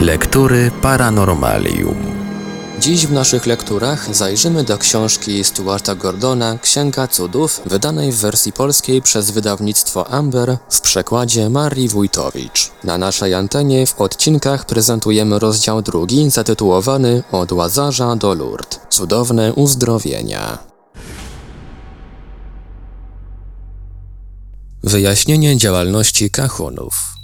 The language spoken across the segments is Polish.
Lektury Paranormalium. Dziś w naszych lekturach zajrzymy do książki Stuarta Gordona Księga Cudów, wydanej w wersji polskiej przez wydawnictwo Amber w przekładzie Marii Wójtowicz. Na naszej antenie w odcinkach prezentujemy rozdział drugi zatytułowany Od Łazarza do Lourdes. Cudowne uzdrowienia. Wyjaśnienie działalności kahunów.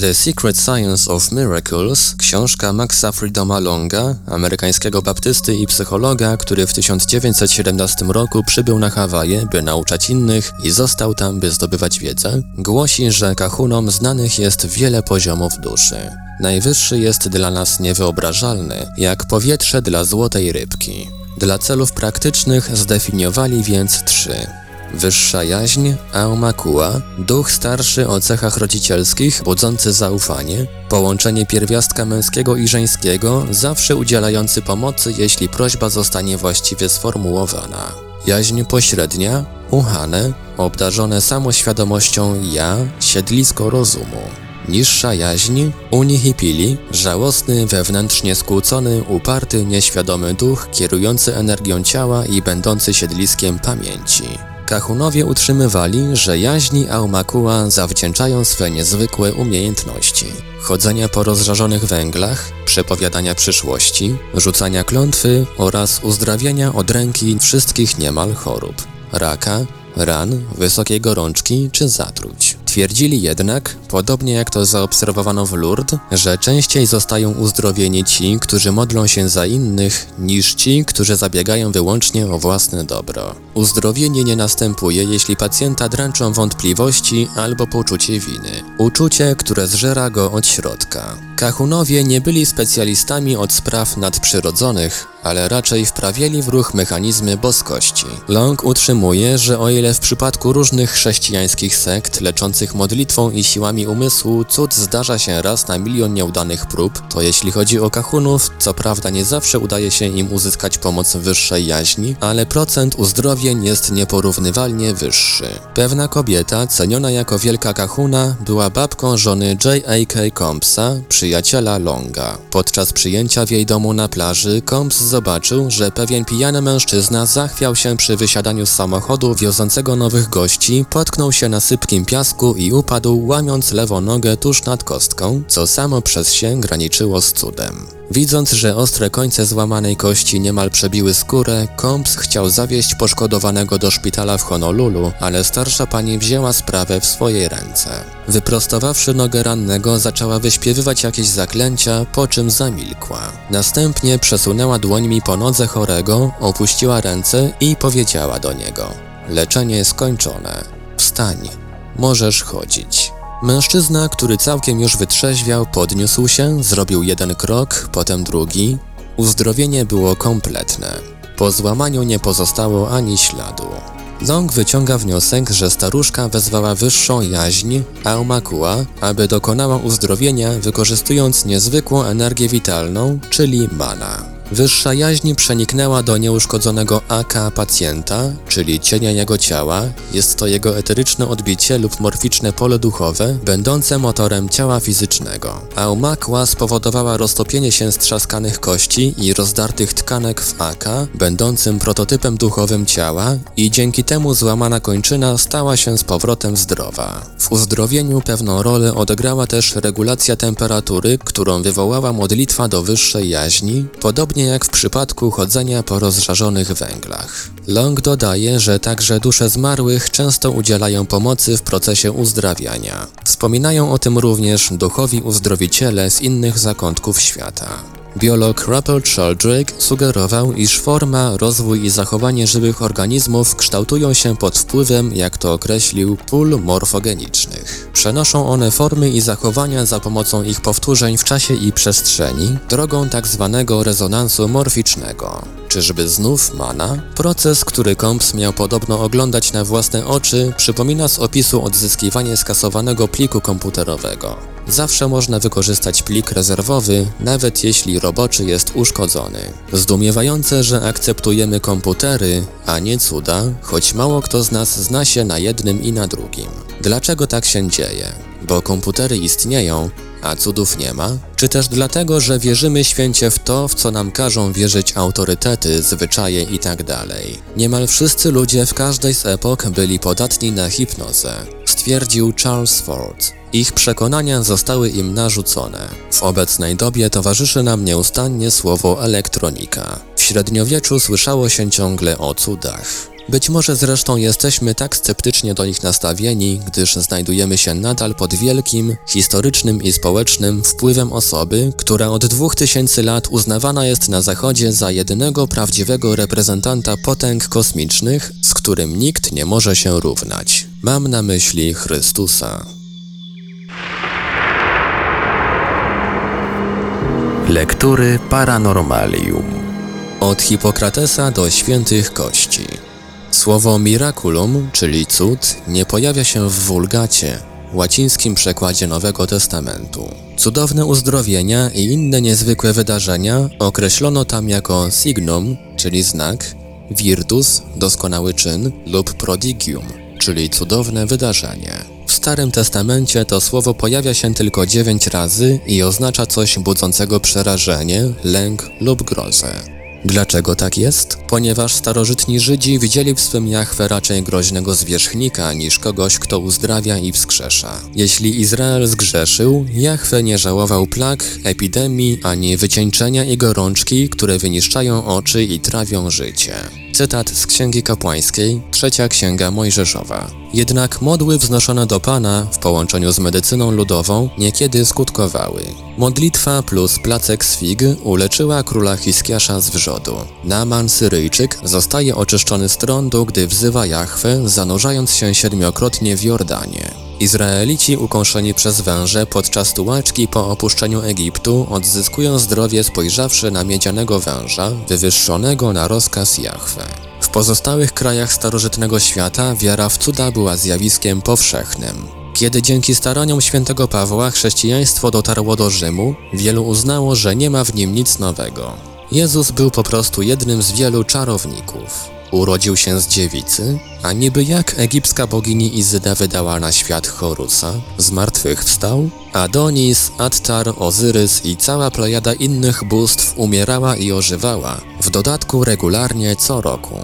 The Secret Science of Miracles, książka Maxa Freedoma Longa, amerykańskiego baptysty i psychologa, który w 1917 roku przybył na Hawaje, by nauczać innych i został tam, by zdobywać wiedzę, głosi, że kahunom znanych jest wiele poziomów duszy. Najwyższy jest dla nas niewyobrażalny, jak powietrze dla złotej rybki. Dla celów praktycznych zdefiniowali więc trzy – Wyższa jaźń, aumakua, duch starszy o cechach rodzicielskich, budzący zaufanie, połączenie pierwiastka męskiego i żeńskiego, zawsze udzielający pomocy, jeśli prośba zostanie właściwie sformułowana. Jaźń pośrednia, uhane, obdarzone samoświadomością ja, siedlisko rozumu. Niższa jaźń, unihipili, żałosny, wewnętrznie skłócony, uparty, nieświadomy duch, kierujący energią ciała i będący siedliskiem pamięci. Kahunowie utrzymywali, że jaźni Aumakua zawdzięczają swe niezwykłe umiejętności chodzenia po rozżarzonych węglach, przepowiadania przyszłości, rzucania klątwy oraz uzdrawiania od ręki wszystkich niemal chorób raka, ran, wysokiej gorączki czy zatruć. Twierdzili jednak, podobnie jak to zaobserwowano w Lourdes, że częściej zostają uzdrowieni ci, którzy modlą się za innych, niż ci, którzy zabiegają wyłącznie o własne dobro. Uzdrowienie nie następuje, jeśli pacjenta dręczą wątpliwości albo poczucie winy. Uczucie, które zżera go od środka. Kahunowie nie byli specjalistami od spraw nadprzyrodzonych, ale raczej wprawiali w ruch mechanizmy boskości. Long utrzymuje, że o ile w przypadku różnych chrześcijańskich sekt leczących modlitwą i siłami umysłu cud zdarza się raz na milion nieudanych prób, to jeśli chodzi o kahunów, co prawda nie zawsze udaje się im uzyskać pomoc wyższej jaźni, ale procent uzdrowień jest nieporównywalnie wyższy. Pewna kobieta, ceniona jako wielka kahuna, była babką żony J.A.K. Compsa, przyjaciela Longa. Podczas przyjęcia w jej domu na plaży, Combs zobaczył, że pewien pijany mężczyzna zachwiał się przy wysiadaniu z samochodu wiozącego nowych gości, potknął się na sypkim piasku i upadł, łamiąc lewą nogę tuż nad kostką, co samo przez się graniczyło z cudem. Widząc, że ostre końce złamanej kości niemal przebiły skórę, Combs chciał zawieźć poszkodowanego do szpitala w Honolulu, ale starsza pani wzięła sprawę w swoje ręce. Wyprostowawszy nogę rannego, zaczęła wyśpiewywać jakieś zaklęcia, po czym zamilkła. Następnie przesunęła dłońmi po nodze chorego, opuściła ręce i powiedziała do niego: Leczenie skończone. Wstań. Możesz chodzić. Mężczyzna, który całkiem już wytrzeźwiał, podniósł się, zrobił jeden krok, potem drugi. Uzdrowienie było kompletne. Po złamaniu nie pozostało ani śladu. Long wyciąga wniosek, że staruszka wezwała wyższą jaźń, Aumakua, aby dokonała uzdrowienia wykorzystując niezwykłą energię witalną, czyli mana. Wyższa jaźń przeniknęła do nieuszkodzonego aka pacjenta, czyli cienia jego ciała. Jest to jego eteryczne odbicie lub morficzne pole duchowe, będące motorem ciała fizycznego. A umakła spowodowała roztopienie się strzaskanych kości i rozdartych tkanek w aka, będącym prototypem duchowym ciała i dzięki temu złamana kończyna stała się z powrotem zdrowa. W uzdrowieniu pewną rolę odegrała też regulacja temperatury, którą wywołała modlitwa do wyższej jaźni, podobnie podobnie jak w przypadku chodzenia po rozżarzonych węglach. Long dodaje, że także dusze zmarłych często udzielają pomocy w procesie uzdrawiania. Wspominają o tym również duchowi uzdrowiciele z innych zakątków świata. Biolog Rupert Sheldrake sugerował, iż forma, rozwój i zachowanie żywych organizmów kształtują się pod wpływem, jak to określił, pól morfogenicznych. Przenoszą one formy i zachowania za pomocą ich powtórzeń w czasie i przestrzeni, drogą tak zwanego rezonansu morficznego. Czyżby znów mana? Proces, który Combs miał podobno oglądać na własne oczy, przypomina z opisu odzyskiwanie skasowanego pliku komputerowego. Zawsze można wykorzystać plik rezerwowy, nawet jeśli roboczy jest uszkodzony. Zdumiewające, że akceptujemy komputery, a nie cuda, choć mało kto z nas zna się na jednym i na drugim. Dlaczego tak się dzieje? Bo komputery istnieją, a cudów nie ma? Czy też dlatego, że wierzymy święcie w to, w co nam każą wierzyć autorytety, zwyczaje itd. Niemal wszyscy ludzie w każdej z epok byli podatni na hipnozę, stwierdził Charles Ford. Ich przekonania zostały im narzucone. W obecnej dobie towarzyszy nam nieustannie słowo elektronika. W średniowieczu słyszało się ciągle o cudach. Być może zresztą jesteśmy tak sceptycznie do nich nastawieni, gdyż znajdujemy się nadal pod wielkim, historycznym i społecznym wpływem osoby, która od 2000 lat uznawana jest na Zachodzie za jedynego prawdziwego reprezentanta potęg kosmicznych, z którym nikt nie może się równać. Mam na myśli Chrystusa. Lektury Paranormalium. Od Hipokratesa do świętych kości. Słowo miraculum, czyli cud, nie pojawia się w wulgacie, łacińskim przekładzie Nowego Testamentu. Cudowne uzdrowienia i inne niezwykłe wydarzenia określono tam jako signum, czyli znak, virtus, doskonały czyn lub prodigium, czyli cudowne wydarzenie. Starym Testamencie to słowo pojawia się tylko dziewięć razy i oznacza coś budzącego przerażenie, lęk lub grozę. Dlaczego tak jest? Ponieważ starożytni Żydzi widzieli w swym Jahwe raczej groźnego zwierzchnika niż kogoś, kto uzdrawia i wskrzesza. Jeśli Izrael zgrzeszył, Jahwe nie żałował plag, epidemii ani wycieńczenia i gorączki, które wyniszczają oczy i trawią życie. Cytat z Księgi Kapłańskiej, trzecia Księga Mojżeszowa. Jednak modły wznoszone do Pana w połączeniu z medycyną ludową niekiedy skutkowały. Modlitwa plus placek z fig uleczyła króla Hiskiasza z wrzodu. Naaman Syryjczyk zostaje oczyszczony z trądu, gdy wzywa Jahwe, zanurzając się siedmiokrotnie w Jordanie. Izraelici ukąszeni przez węże podczas tułaczki po opuszczeniu Egiptu odzyskują zdrowie spojrzawszy na miedzianego węża, wywyższonego na rozkaz Jahwe. W pozostałych krajach starożytnego świata wiara w cuda była zjawiskiem powszechnym. Kiedy dzięki staraniom świętego Pawła chrześcijaństwo dotarło do Rzymu, wielu uznało, że nie ma w nim nic nowego. Jezus był po prostu jednym z wielu czarowników. Urodził się z dziewicy, a niby jak egipska bogini Izyda wydała na świat Horusa, zmartwychwstał, Adonis, Attar, Ozyrys i cała plejada innych bóstw umierała i ożywała, w dodatku regularnie co roku.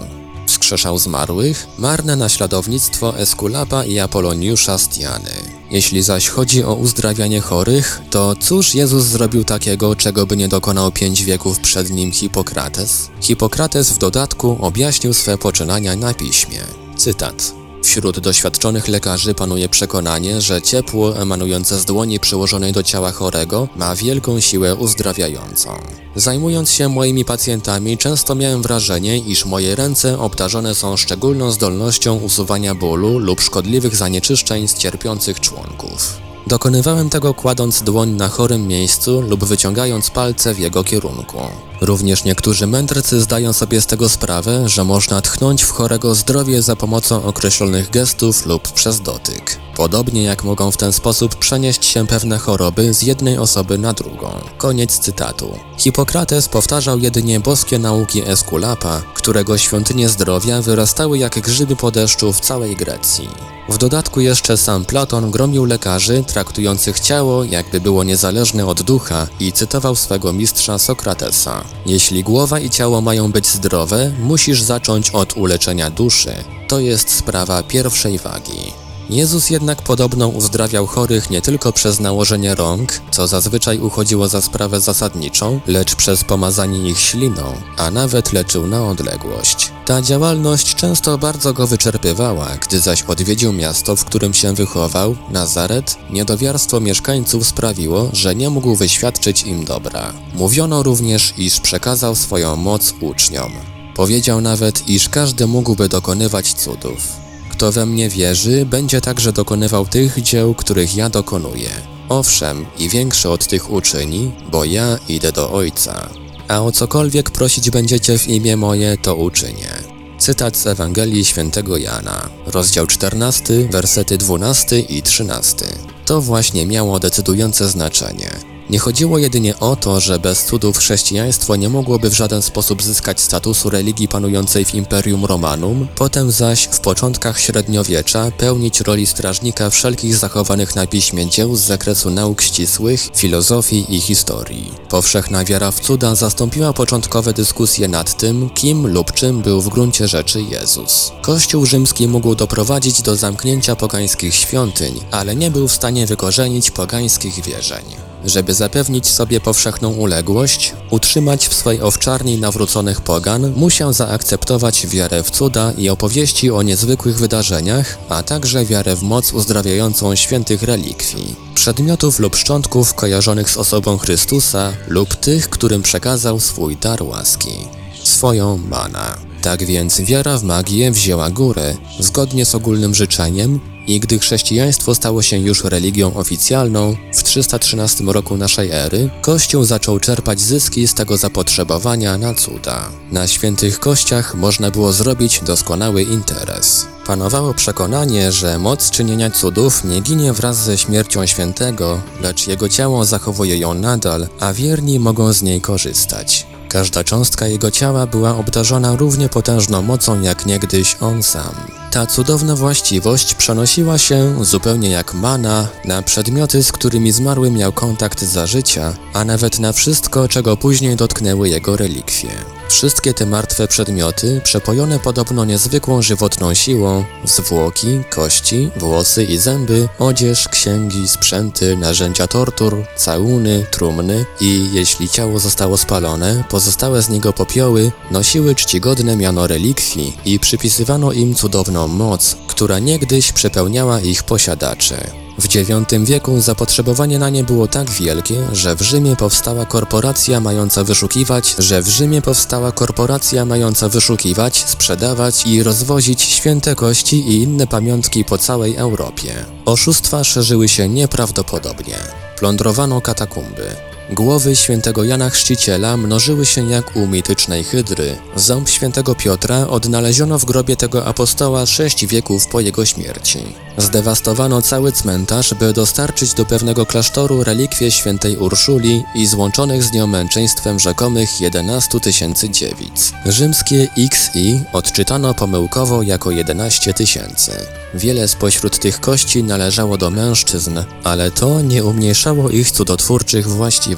Wskrzeszał zmarłych, marne naśladownictwo Eskulapa i Apoloniusza z Diany. Jeśli zaś chodzi o uzdrawianie chorych, to cóż Jezus zrobił takiego, czego by nie dokonał pięć wieków przed nim Hipokrates? Hipokrates w dodatku objaśnił swe poczynania na piśmie. Cytat. Wśród doświadczonych lekarzy panuje przekonanie, że ciepło emanujące z dłoni przyłożonej do ciała chorego ma wielką siłę uzdrawiającą. Zajmując się moimi pacjentami, często miałem wrażenie, iż moje ręce obdarzone są szczególną zdolnością usuwania bólu lub szkodliwych zanieczyszczeń z cierpiących członków. Dokonywałem tego kładąc dłoń na chorym miejscu lub wyciągając palce w jego kierunku. Również niektórzy mędrcy zdają sobie z tego sprawę, że można tchnąć w chorego zdrowie za pomocą określonych gestów lub przez dotyk. Podobnie jak mogą w ten sposób przenieść się pewne choroby z jednej osoby na drugą. Koniec cytatu. Hipokrates powtarzał jedynie boskie nauki Eskulapa, którego świątynie zdrowia wyrastały jak grzyby po deszczu w całej Grecji. W dodatku jeszcze sam Platon gromił lekarzy traktujących ciało jakby było niezależne od ducha i cytował swego mistrza Sokratesa. Jeśli głowa i ciało mają być zdrowe, musisz zacząć od uleczenia duszy. To jest sprawa pierwszej wagi. Jezus jednak podobno uzdrawiał chorych nie tylko przez nałożenie rąk, co zazwyczaj uchodziło za sprawę zasadniczą, lecz przez pomazanie ich śliną, a nawet leczył na odległość. Ta działalność często bardzo go wyczerpywała, gdy zaś odwiedził miasto, w którym się wychował, Nazaret, niedowiarstwo mieszkańców sprawiło, że nie mógł wyświadczyć im dobra. Mówiono również, iż przekazał swoją moc uczniom. Powiedział nawet, iż każdy mógłby dokonywać cudów. Kto we mnie wierzy, będzie także dokonywał tych dzieł, których ja dokonuję. Owszem, i większe od tych uczyni, bo ja idę do Ojca. A o cokolwiek prosić będziecie w imię moje, to uczynię. Cytat z Ewangelii Świętego Jana, rozdział 14, wersety 12 i 13. To właśnie miało decydujące znaczenie. Nie chodziło jedynie o to, że bez cudów chrześcijaństwo nie mogłoby w żaden sposób zyskać statusu religii panującej w Imperium Romanum, potem zaś w początkach średniowiecza pełnić roli strażnika wszelkich zachowanych na piśmie dzieł z zakresu nauk ścisłych, filozofii i historii. Powszechna wiara w cuda zastąpiła początkowe dyskusje nad tym, kim lub czym był w gruncie rzeczy Jezus. Kościół rzymski mógł doprowadzić do zamknięcia pogańskich świątyń, ale nie był w stanie wykorzenić pogańskich wierzeń. Żeby zapewnić sobie powszechną uległość, utrzymać w swej owczarni nawróconych pogan, musiał zaakceptować wiarę w cuda i opowieści o niezwykłych wydarzeniach, a także wiarę w moc uzdrawiającą świętych relikwii, przedmiotów lub szczątków kojarzonych z osobą Chrystusa lub tych, którym przekazał swój dar łaski, swoją mana. Tak więc wiara w magię wzięła górę, zgodnie z ogólnym życzeniem, i gdy chrześcijaństwo stało się już religią oficjalną, w 313 roku naszej ery, Kościół zaczął czerpać zyski z tego zapotrzebowania na cuda. Na świętych kościach można było zrobić doskonały interes. Panowało przekonanie, że moc czynienia cudów nie ginie wraz ze śmiercią świętego, lecz jego ciało zachowuje ją nadal, a wierni mogą z niej korzystać. Każda cząstka jego ciała była obdarzona równie potężną mocą jak niegdyś on sam. Ta cudowna właściwość przenosiła się, zupełnie jak mana, na przedmioty, z którymi zmarły miał kontakt za życia, a nawet na wszystko, czego później dotknęły jego relikwie. Wszystkie te martwe przedmioty, przepojone podobno niezwykłą żywotną siłą, zwłoki, kości, włosy i zęby, odzież, księgi, sprzęty, narzędzia tortur, całuny, trumny i, jeśli ciało zostało spalone, pozostałe z niego popioły nosiły czcigodne miano relikwii i przypisywano im cudowną moc, która niegdyś przepełniała ich posiadaczy. W IX wieku zapotrzebowanie na nie było tak wielkie, że w Rzymie powstała korporacja mająca wyszukiwać, że w Rzymie powstała korporacja mająca wyszukiwać, sprzedawać i rozwozić święte kości i inne pamiątki po całej Europie. Oszustwa szerzyły się nieprawdopodobnie. Plądrowano katakumby. Głowy świętego Jana Chrzciciela mnożyły się jak u mitycznej hydry. Ząb świętego Piotra odnaleziono w grobie tego apostoła sześć wieków po jego śmierci. Zdewastowano cały cmentarz, by dostarczyć do pewnego klasztoru relikwie świętej Urszuli i złączonych z nią męczeństwem rzekomych 11 tysięcy dziewic. Rzymskie XI odczytano pomyłkowo jako 11 tysięcy. Wiele spośród tych kości należało do mężczyzn, ale to nie umniejszało ich cudotwórczych właściwości.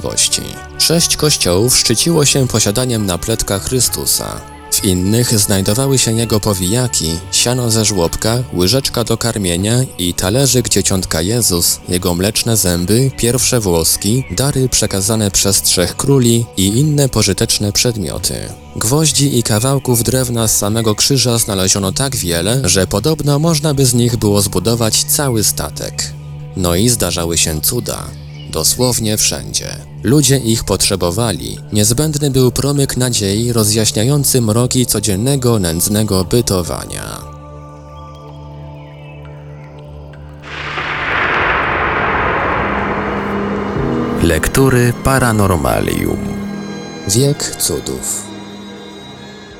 Sześć kościołów szczyciło się posiadaniem napletka Chrystusa. W innych znajdowały się jego powijaki, siano ze żłobka, łyżeczka do karmienia i talerzyk dzieciątka Jezus, jego mleczne zęby, pierwsze włoski, dary przekazane przez trzech króli i inne pożyteczne przedmioty. Gwoździ i kawałków drewna z samego krzyża znaleziono tak wiele, że podobno można by z nich było zbudować cały statek. No i zdarzały się cuda. Dosłownie wszędzie. Ludzie ich potrzebowali. Niezbędny był promyk nadziei rozjaśniający mroki codziennego nędznego bytowania. Lektury Paranormalium. Wiek cudów.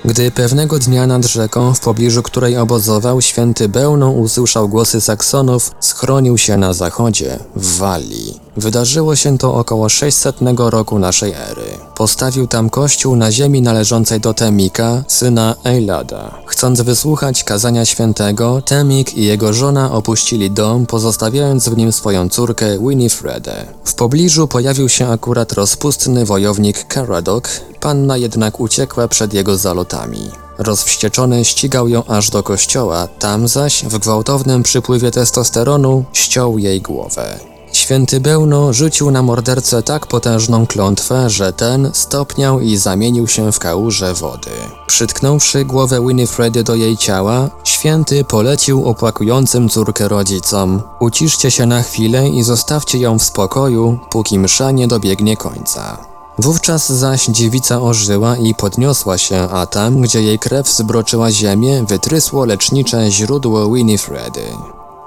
Gdy pewnego dnia nad rzeką, w pobliżu której obozował święty Bełną usłyszał głosy Saksonów, schronił się na zachodzie, w Walii. Wydarzyło się to około 600 roku naszej ery. Postawił tam kościół na ziemi należącej do Temika, syna Eilada. Chcąc wysłuchać kazania świętego, Temik i jego żona opuścili dom, pozostawiając w nim swoją córkę Winifredę. W pobliżu pojawił się akurat rozpustny wojownik Caradog, panna jednak uciekła przed jego zalotami. Rozwścieczony ścigał ją aż do kościoła, tam zaś w gwałtownym przypływie testosteronu ściął jej głowę. Święty Bełno rzucił na mordercę tak potężną klątwę, że ten stopniał i zamienił się w kałużę wody. Przytknąwszy głowę Winifredy do jej ciała, święty polecił opłakującym córkę rodzicom. Uciszcie się na chwilę i zostawcie ją w spokoju, póki msza nie dobiegnie końca. Wówczas zaś dziewica ożyła i podniosła się, a tam, gdzie jej krew zbroczyła ziemię, wytrysło lecznicze źródło Winifredy.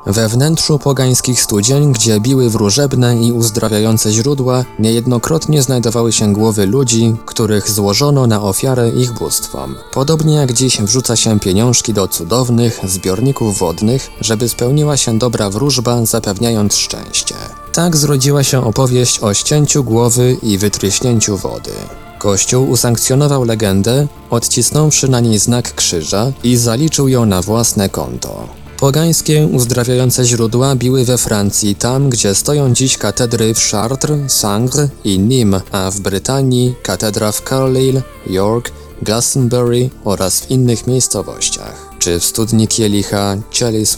We wnętrzu pogańskich studzień, gdzie biły wróżebne i uzdrawiające źródła, niejednokrotnie znajdowały się głowy ludzi, których złożono na ofiarę ich bóstwom. Podobnie jak dziś wrzuca się pieniążki do cudownych zbiorników wodnych, żeby spełniła się dobra wróżba, zapewniając szczęście. Tak zrodziła się opowieść o ścięciu głowy i wytryśnięciu wody. Kościół usankcjonował legendę, odcisnąwszy na niej znak krzyża i zaliczył ją na własne konto. Pogańskie uzdrawiające źródła biły we Francji, tam gdzie stoją dziś katedry w Chartres, Sangre i Nîmes, a w Brytanii katedra w Carlisle, York, Glastonbury oraz w innych miejscowościach. Czy w studni kielicha Chalice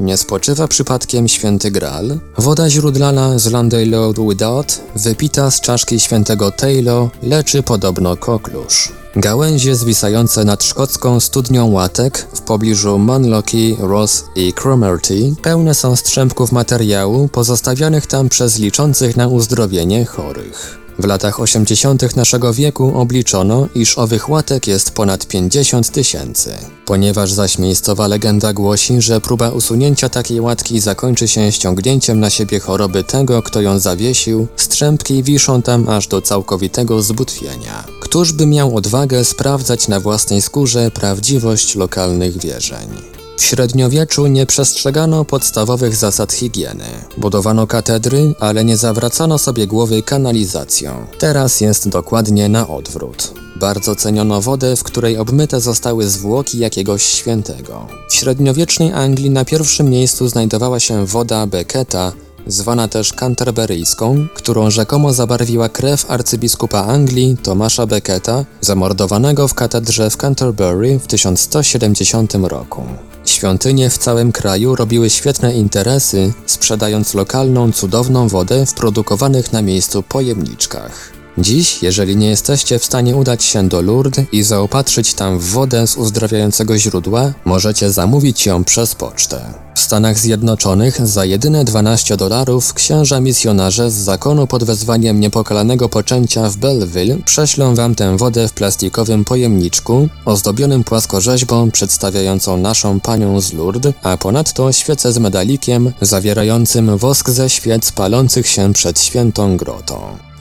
nie spoczywa przypadkiem święty Graal? Woda źródlana z Landale Without, wypita z czaszki świętego Taylor, leczy podobno koklusz. Gałęzie zwisające nad szkocką studnią łatek w pobliżu Monlocky, Ross i Cromarty pełne są strzępków materiału pozostawianych tam przez liczących na uzdrowienie chorych. W latach 80. naszego wieku obliczono, iż owych łatek jest ponad 50 tysięcy. Ponieważ zaś miejscowa legenda głosi, że próba usunięcia takiej łatki zakończy się ściągnięciem na siebie choroby tego, kto ją zawiesił, strzępki wiszą tam aż do całkowitego zbutwienia. Któż by miał odwagę sprawdzać na własnej skórze prawdziwość lokalnych wierzeń? W średniowieczu nie przestrzegano podstawowych zasad higieny. Budowano katedry, ale nie zawracano sobie głowy kanalizacją. Teraz jest dokładnie na odwrót. Bardzo ceniono wodę, w której obmyte zostały zwłoki jakiegoś świętego. W średniowiecznej Anglii na pierwszym miejscu znajdowała się woda Becketa, zwana też canterburyjską, którą rzekomo zabarwiła krew arcybiskupa Anglii Tomasza Becketa, zamordowanego w katedrze w Canterbury w 1170 roku. Świątynie w całym kraju robiły świetne interesy, sprzedając lokalną cudowną wodę w produkowanych na miejscu pojemniczkach. Dziś, jeżeli nie jesteście w stanie udać się do Lourdes i zaopatrzyć tam w wodę z uzdrawiającego źródła, możecie zamówić ją przez pocztę. W Stanach Zjednoczonych za jedyne 12 dolarów księża misjonarze z zakonu pod wezwaniem niepokalanego poczęcia w Belleville prześlą wam tę wodę w plastikowym pojemniczku ozdobionym płaskorzeźbą przedstawiającą naszą panią z Lourdes, a ponadto świecę z medalikiem zawierającym wosk ze świec palących się przed świętą grotą.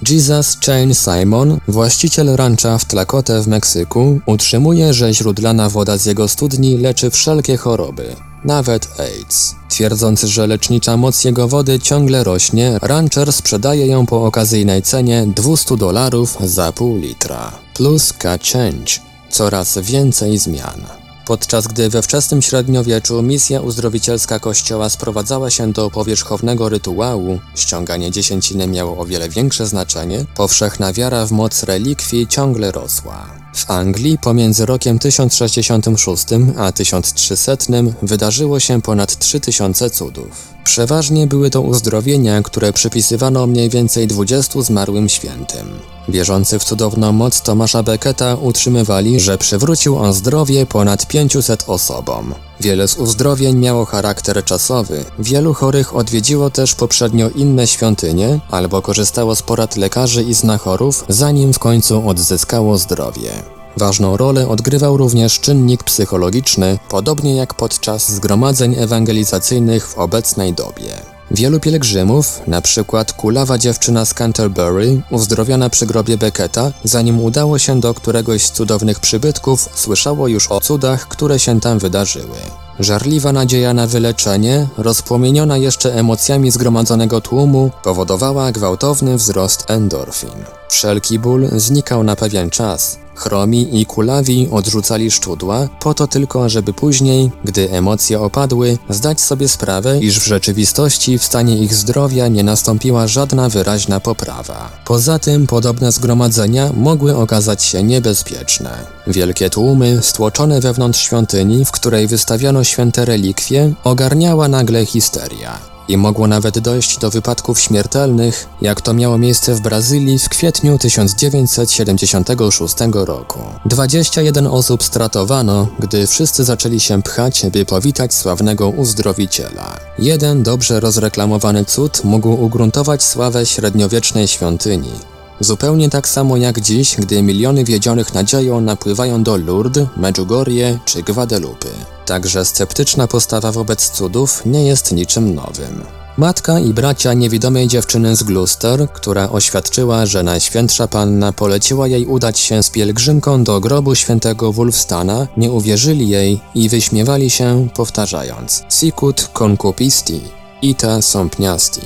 Jesus Chain Simon, właściciel rancha w Tlacote w Meksyku, utrzymuje, że źródlana woda z jego studni leczy wszelkie choroby, nawet AIDS. Twierdząc, że lecznicza moc jego wody ciągle rośnie, rancher sprzedaje ją po okazyjnej cenie 200 dolarów za pół litra. Plus change. Coraz więcej zmian. Podczas gdy we wczesnym średniowieczu misja uzdrowicielska Kościoła sprowadzała się do powierzchownego rytuału, ściąganie dziesięciny miało o wiele większe znaczenie, powszechna wiara w moc relikwii ciągle rosła. W Anglii pomiędzy rokiem 1066 a 1300 wydarzyło się ponad 3000 cudów. Przeważnie były to uzdrowienia, które przypisywano mniej więcej 20 zmarłym świętym. Wierzący w cudowną moc Tomasza Becketa utrzymywali, że przywrócił on zdrowie ponad 500 osobom. Wiele z uzdrowień miało charakter czasowy. Wielu chorych odwiedziło też poprzednio inne świątynie albo korzystało z porad lekarzy i znachorów, zanim w końcu odzyskało zdrowie. Ważną rolę odgrywał również czynnik psychologiczny, podobnie jak podczas zgromadzeń ewangelizacyjnych w obecnej dobie. Wielu pielgrzymów, na przykład kulawa dziewczyna z Canterbury, uzdrowiona przy grobie Becketa, zanim udało się do któregoś z cudownych przybytków, słyszało już o cudach, które się tam wydarzyły. Żarliwa nadzieja na wyleczenie, rozpłomieniona jeszcze emocjami zgromadzonego tłumu, powodowała gwałtowny wzrost endorfin. Wszelki ból znikał na pewien czas, Chromi i kulawi odrzucali szczudła, po to tylko, żeby później, gdy emocje opadły, zdać sobie sprawę, iż w rzeczywistości w stanie ich zdrowia nie nastąpiła żadna wyraźna poprawa. Poza tym podobne zgromadzenia mogły okazać się niebezpieczne. Wielkie tłumy, stłoczone wewnątrz świątyni, w której wystawiano święte relikwie, ogarniała nagle histeria i mogło nawet dojść do wypadków śmiertelnych, jak to miało miejsce w Brazylii w kwietniu 1976 roku. 21 osób stratowano, gdy wszyscy zaczęli się pchać, by powitać sławnego uzdrowiciela. Jeden dobrze rozreklamowany cud mógł ugruntować sławę średniowiecznej świątyni. Zupełnie tak samo jak dziś, gdy miliony wiedzionych nadzieją napływają do Lourdes, Medjugorje czy Guadalupe. Także sceptyczna postawa wobec cudów nie jest niczym nowym. Matka i bracia niewidomej dziewczyny z Gloucester, która oświadczyła, że Najświętsza Panna poleciła jej udać się z pielgrzymką do grobu świętego Wulfstana, nie uwierzyli jej i wyśmiewali się, powtarzając Sicut concupisti, ita sąpniasti.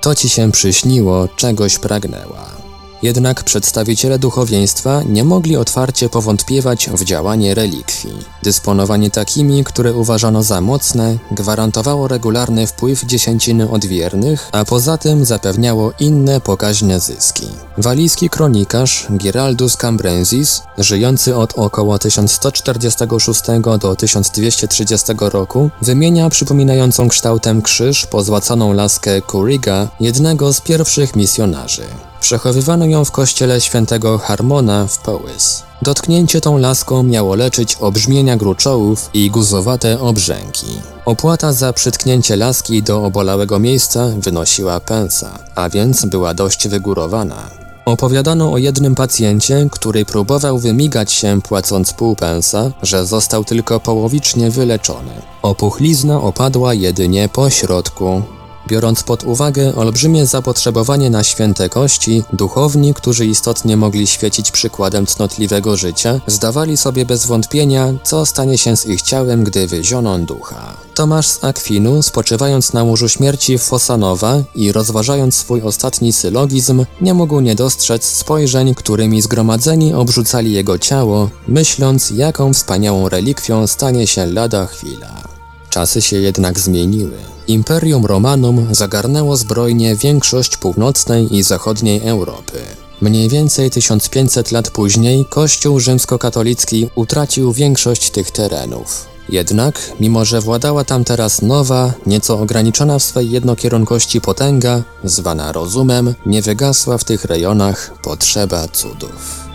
To ci się przyśniło, czegoś pragnęła. Jednak przedstawiciele duchowieństwa nie mogli otwarcie powątpiewać w działanie relikwii. Dysponowanie takimi, które uważano za mocne, gwarantowało regularny wpływ dziesięciny od wiernych, a poza tym zapewniało inne pokaźne zyski. Walijski kronikarz Giraldus Cambrensis, żyjący od około 1146 do 1230 roku, wymienia przypominającą kształtem krzyż pozłacaną laskę Kuriga, jednego z pierwszych misjonarzy. Przechowywano ją w kościele świętego Harmona w Powys. Dotknięcie tą laską miało leczyć obrzmienia gruczołów i guzowate obrzęki. Opłata za przytknięcie laski do obolałego miejsca wynosiła pensa, a więc była dość wygórowana. Opowiadano o jednym pacjencie, który próbował wymigać się płacąc pół pensa, że został tylko połowicznie wyleczony. Opuchlizna opadła jedynie po środku Biorąc pod uwagę olbrzymie zapotrzebowanie na święte kości, duchowni, którzy istotnie mogli świecić przykładem cnotliwego życia, zdawali sobie bez wątpienia, co stanie się z ich ciałem, gdy wyzioną ducha. Tomasz z Akwinu, spoczywając na łożu śmierci Fosanowa i rozważając swój ostatni sylogizm, nie mógł nie dostrzec spojrzeń, którymi zgromadzeni obrzucali jego ciało, myśląc, jaką wspaniałą relikwią stanie się lada chwila. Czasy się jednak zmieniły. Imperium Romanum zagarnęło zbrojnie większość północnej i zachodniej Europy. Mniej więcej 1500 lat później Kościół rzymskokatolicki utracił większość tych terenów. Jednak, mimo że władała tam teraz nowa, nieco ograniczona w swej jednokierunkości potęga, zwana rozumem, nie wygasła w tych rejonach potrzeba cudów.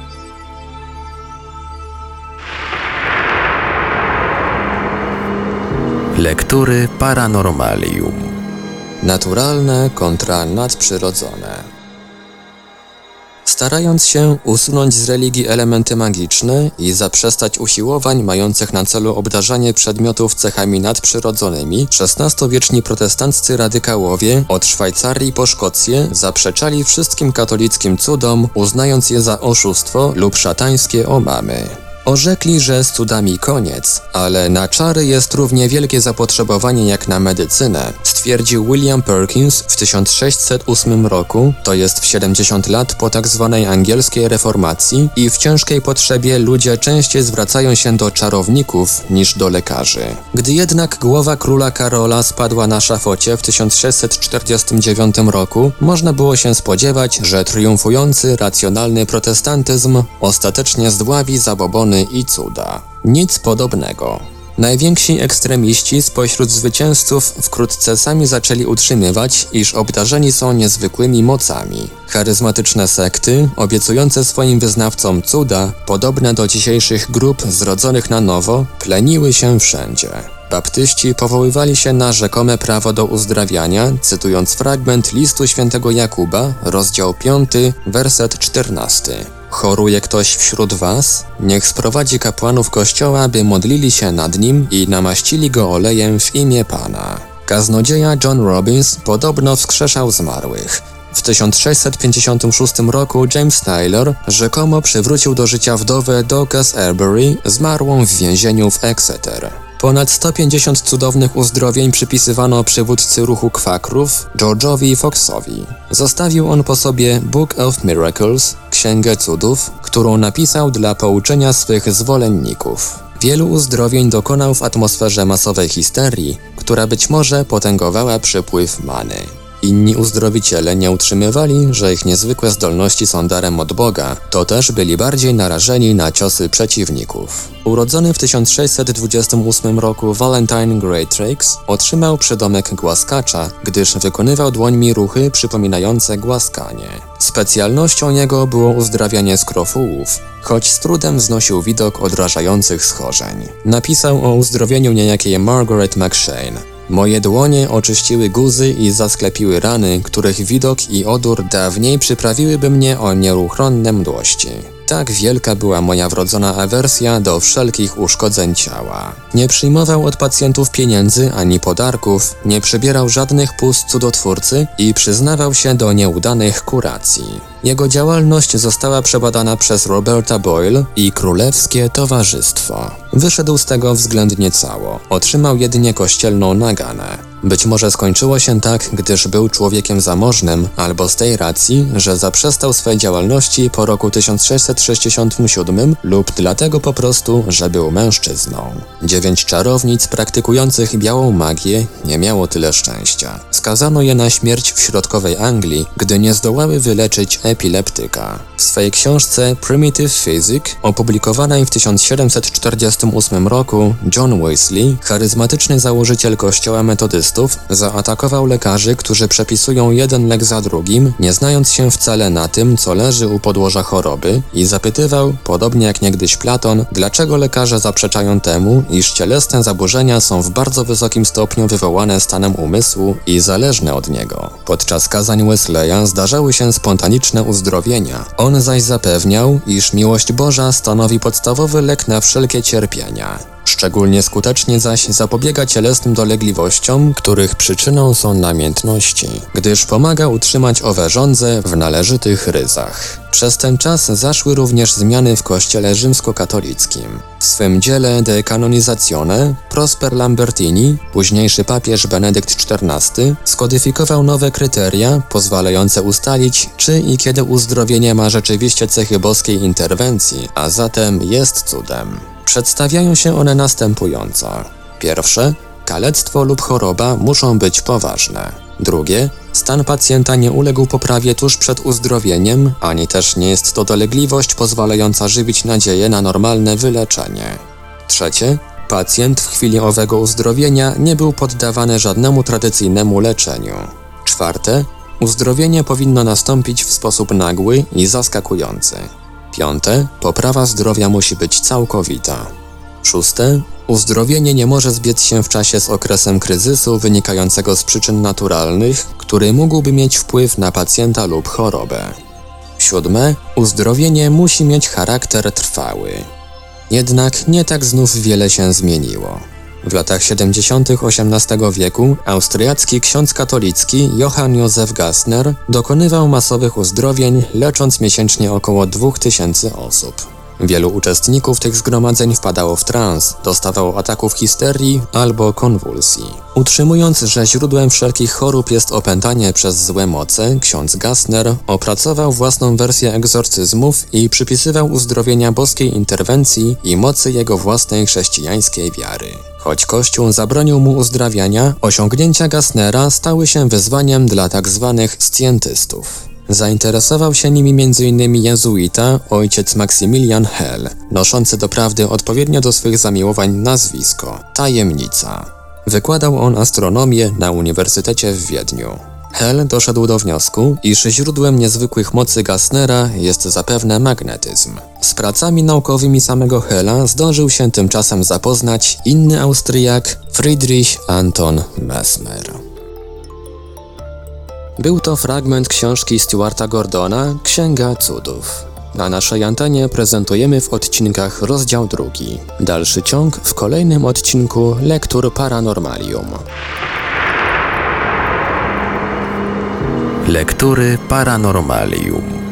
Lektury Paranormalium. Naturalne kontra nadprzyrodzone. Starając się usunąć z religii elementy magiczne i zaprzestać usiłowań mających na celu obdarzanie przedmiotów cechami nadprzyrodzonymi, XVI-wieczni protestanccy radykałowie od Szwajcarii po Szkocję zaprzeczali wszystkim katolickim cudom, uznając je za oszustwo lub szatańskie omamy. Orzekli, że z cudami koniec, ale na czary jest równie wielkie zapotrzebowanie jak na medycynę, stwierdził William Perkins w 1608 roku, to jest w 70 lat po tzw. Tak angielskiej reformacji i w ciężkiej potrzebie ludzie częściej zwracają się do czarowników niż do lekarzy. Gdy jednak głowa króla Karola spadła na szafocie w 1649 roku, można było się spodziewać, że triumfujący racjonalny protestantyzm ostatecznie zdławi zabobony i cuda. Nic podobnego. Najwięksi ekstremiści spośród zwycięzców wkrótce sami zaczęli utrzymywać, iż obdarzeni są niezwykłymi mocami. Charyzmatyczne sekty, obiecujące swoim wyznawcom cuda, podobne do dzisiejszych grup zrodzonych na nowo, pleniły się wszędzie. Baptyści powoływali się na rzekome prawo do uzdrawiania, cytując fragment listu świętego Jakuba, rozdział 5, werset 14. Choruje ktoś wśród was? Niech sprowadzi kapłanów kościoła, by modlili się nad nim i namaścili go olejem w imię Pana. Kaznodzieja John Robbins podobno wskrzeszał zmarłych. W 1656 roku James Taylor rzekomo przywrócił do życia wdowę Dorcas Arbery, zmarłą w więzieniu w Exeter. Ponad 150 cudownych uzdrowień przypisywano przywódcy ruchu kwakrów George'owi Foxowi. Zostawił on po sobie Book of Miracles, Księgę Cudów, którą napisał dla pouczenia swych zwolenników. Wielu uzdrowień dokonał w atmosferze masowej histerii, która być może potęgowała przepływ many. Inni uzdrowiciele nie utrzymywali, że ich niezwykłe zdolności są darem od Boga, to też byli bardziej narażeni na ciosy przeciwników. Urodzony w 1628 roku Valentine Greatrix otrzymał przydomek głaskacza, gdyż wykonywał dłońmi ruchy przypominające głaskanie. Specjalnością jego było uzdrawianie skrofułów, choć z trudem znosił widok odrażających schorzeń. Napisał o uzdrowieniu niejakiej Margaret McShane. Moje dłonie oczyściły guzy i zasklepiły rany, których widok i odór dawniej przyprawiłyby mnie o nieuchronne mdłości. Tak wielka była moja wrodzona awersja do wszelkich uszkodzeń ciała. Nie przyjmował od pacjentów pieniędzy ani podarków, nie przybierał żadnych pust cudotwórcy i przyznawał się do nieudanych kuracji. Jego działalność została przebadana przez Roberta Boyle i Królewskie Towarzystwo. Wyszedł z tego względnie cało. Otrzymał jedynie kościelną naganę. Być może skończyło się tak, gdyż był człowiekiem zamożnym, albo z tej racji, że zaprzestał swej działalności po roku 1667 lub dlatego po prostu, że był mężczyzną. Dziewięć czarownic praktykujących białą magię nie miało tyle szczęścia. Skazano je na śmierć w środkowej Anglii, gdy nie zdołały wyleczyć epileptyka. W swej książce Primitive Physic, opublikowanej w 1748 roku, John Wesley, charyzmatyczny założyciel kościoła metodystów, zaatakował lekarzy, którzy przepisują jeden lek za drugim, nie znając się wcale na tym, co leży u podłoża choroby i zapytywał, podobnie jak niegdyś Platon, dlaczego lekarze zaprzeczają temu, iż cielesne zaburzenia są w bardzo wysokim stopniu wywołane stanem umysłu i zależne od niego. Podczas kazań Wesleya zdarzały się spontaniczne uzdrowienia. On zaś zapewniał, iż miłość Boża stanowi podstawowy lek na wszelkie cierpienia. Szczególnie skutecznie zaś zapobiega cielesnym dolegliwościom, których przyczyną są namiętności, gdyż pomaga utrzymać owe żądze w należytych ryzach. Przez ten czas zaszły również zmiany w kościele rzymskokatolickim. W swym dziele De Canonizatione Prosper Lambertini, późniejszy papież Benedykt XIV, skodyfikował nowe kryteria pozwalające ustalić, czy i kiedy uzdrowienie ma rzeczywiście cechy boskiej interwencji, a zatem jest cudem. Przedstawiają się one następująco. Pierwsze, kalectwo lub choroba muszą być poważne. Drugie, stan pacjenta nie uległ poprawie tuż przed uzdrowieniem, ani też nie jest to dolegliwość pozwalająca żywić nadzieję na normalne wyleczenie. Trzecie, pacjent w chwili owego uzdrowienia nie był poddawany żadnemu tradycyjnemu leczeniu. Czwarte, uzdrowienie powinno nastąpić w sposób nagły i zaskakujący. Piąte, poprawa zdrowia musi być całkowita. Szóste, uzdrowienie nie może zbiec się w czasie z okresem kryzysu wynikającego z przyczyn naturalnych, który mógłby mieć wpływ na pacjenta lub chorobę. Siódme, uzdrowienie musi mieć charakter trwały. Jednak nie tak znów wiele się zmieniło. W latach 70. XVIII wieku austriacki ksiądz katolicki Johann Josef Gassner dokonywał masowych uzdrowień, lecząc miesięcznie około 2000 osób. Wielu uczestników tych zgromadzeń wpadało w trans, dostawało ataków histerii albo konwulsji. Utrzymując, że źródłem wszelkich chorób jest opętanie przez złe moce, ksiądz Gassner opracował własną wersję egzorcyzmów i przypisywał uzdrowienia boskiej interwencji i mocy jego własnej chrześcijańskiej wiary. Choć Kościół zabronił mu uzdrawiania, osiągnięcia Gassnera stały się wyzwaniem dla tzw. Tak scjentystów. Zainteresował się nimi m.in. jezuita ojciec Maksymilian Hell, noszący doprawdy odpowiednio do swych zamiłowań nazwisko Tajemnica. Wykładał on astronomię na Uniwersytecie w Wiedniu. Hell doszedł do wniosku, iż źródłem niezwykłych mocy Gassnera jest zapewne magnetyzm. Z pracami naukowymi samego Hella zdążył się tymczasem zapoznać inny Austriak Friedrich Anton Mesmer. Był to fragment książki Stuarta Gordona Księga Cudów. Na naszej antenie prezentujemy w odcinkach rozdział drugi. Dalszy ciąg w kolejnym odcinku Lektur Paranormalium. Lektury Paranormalium.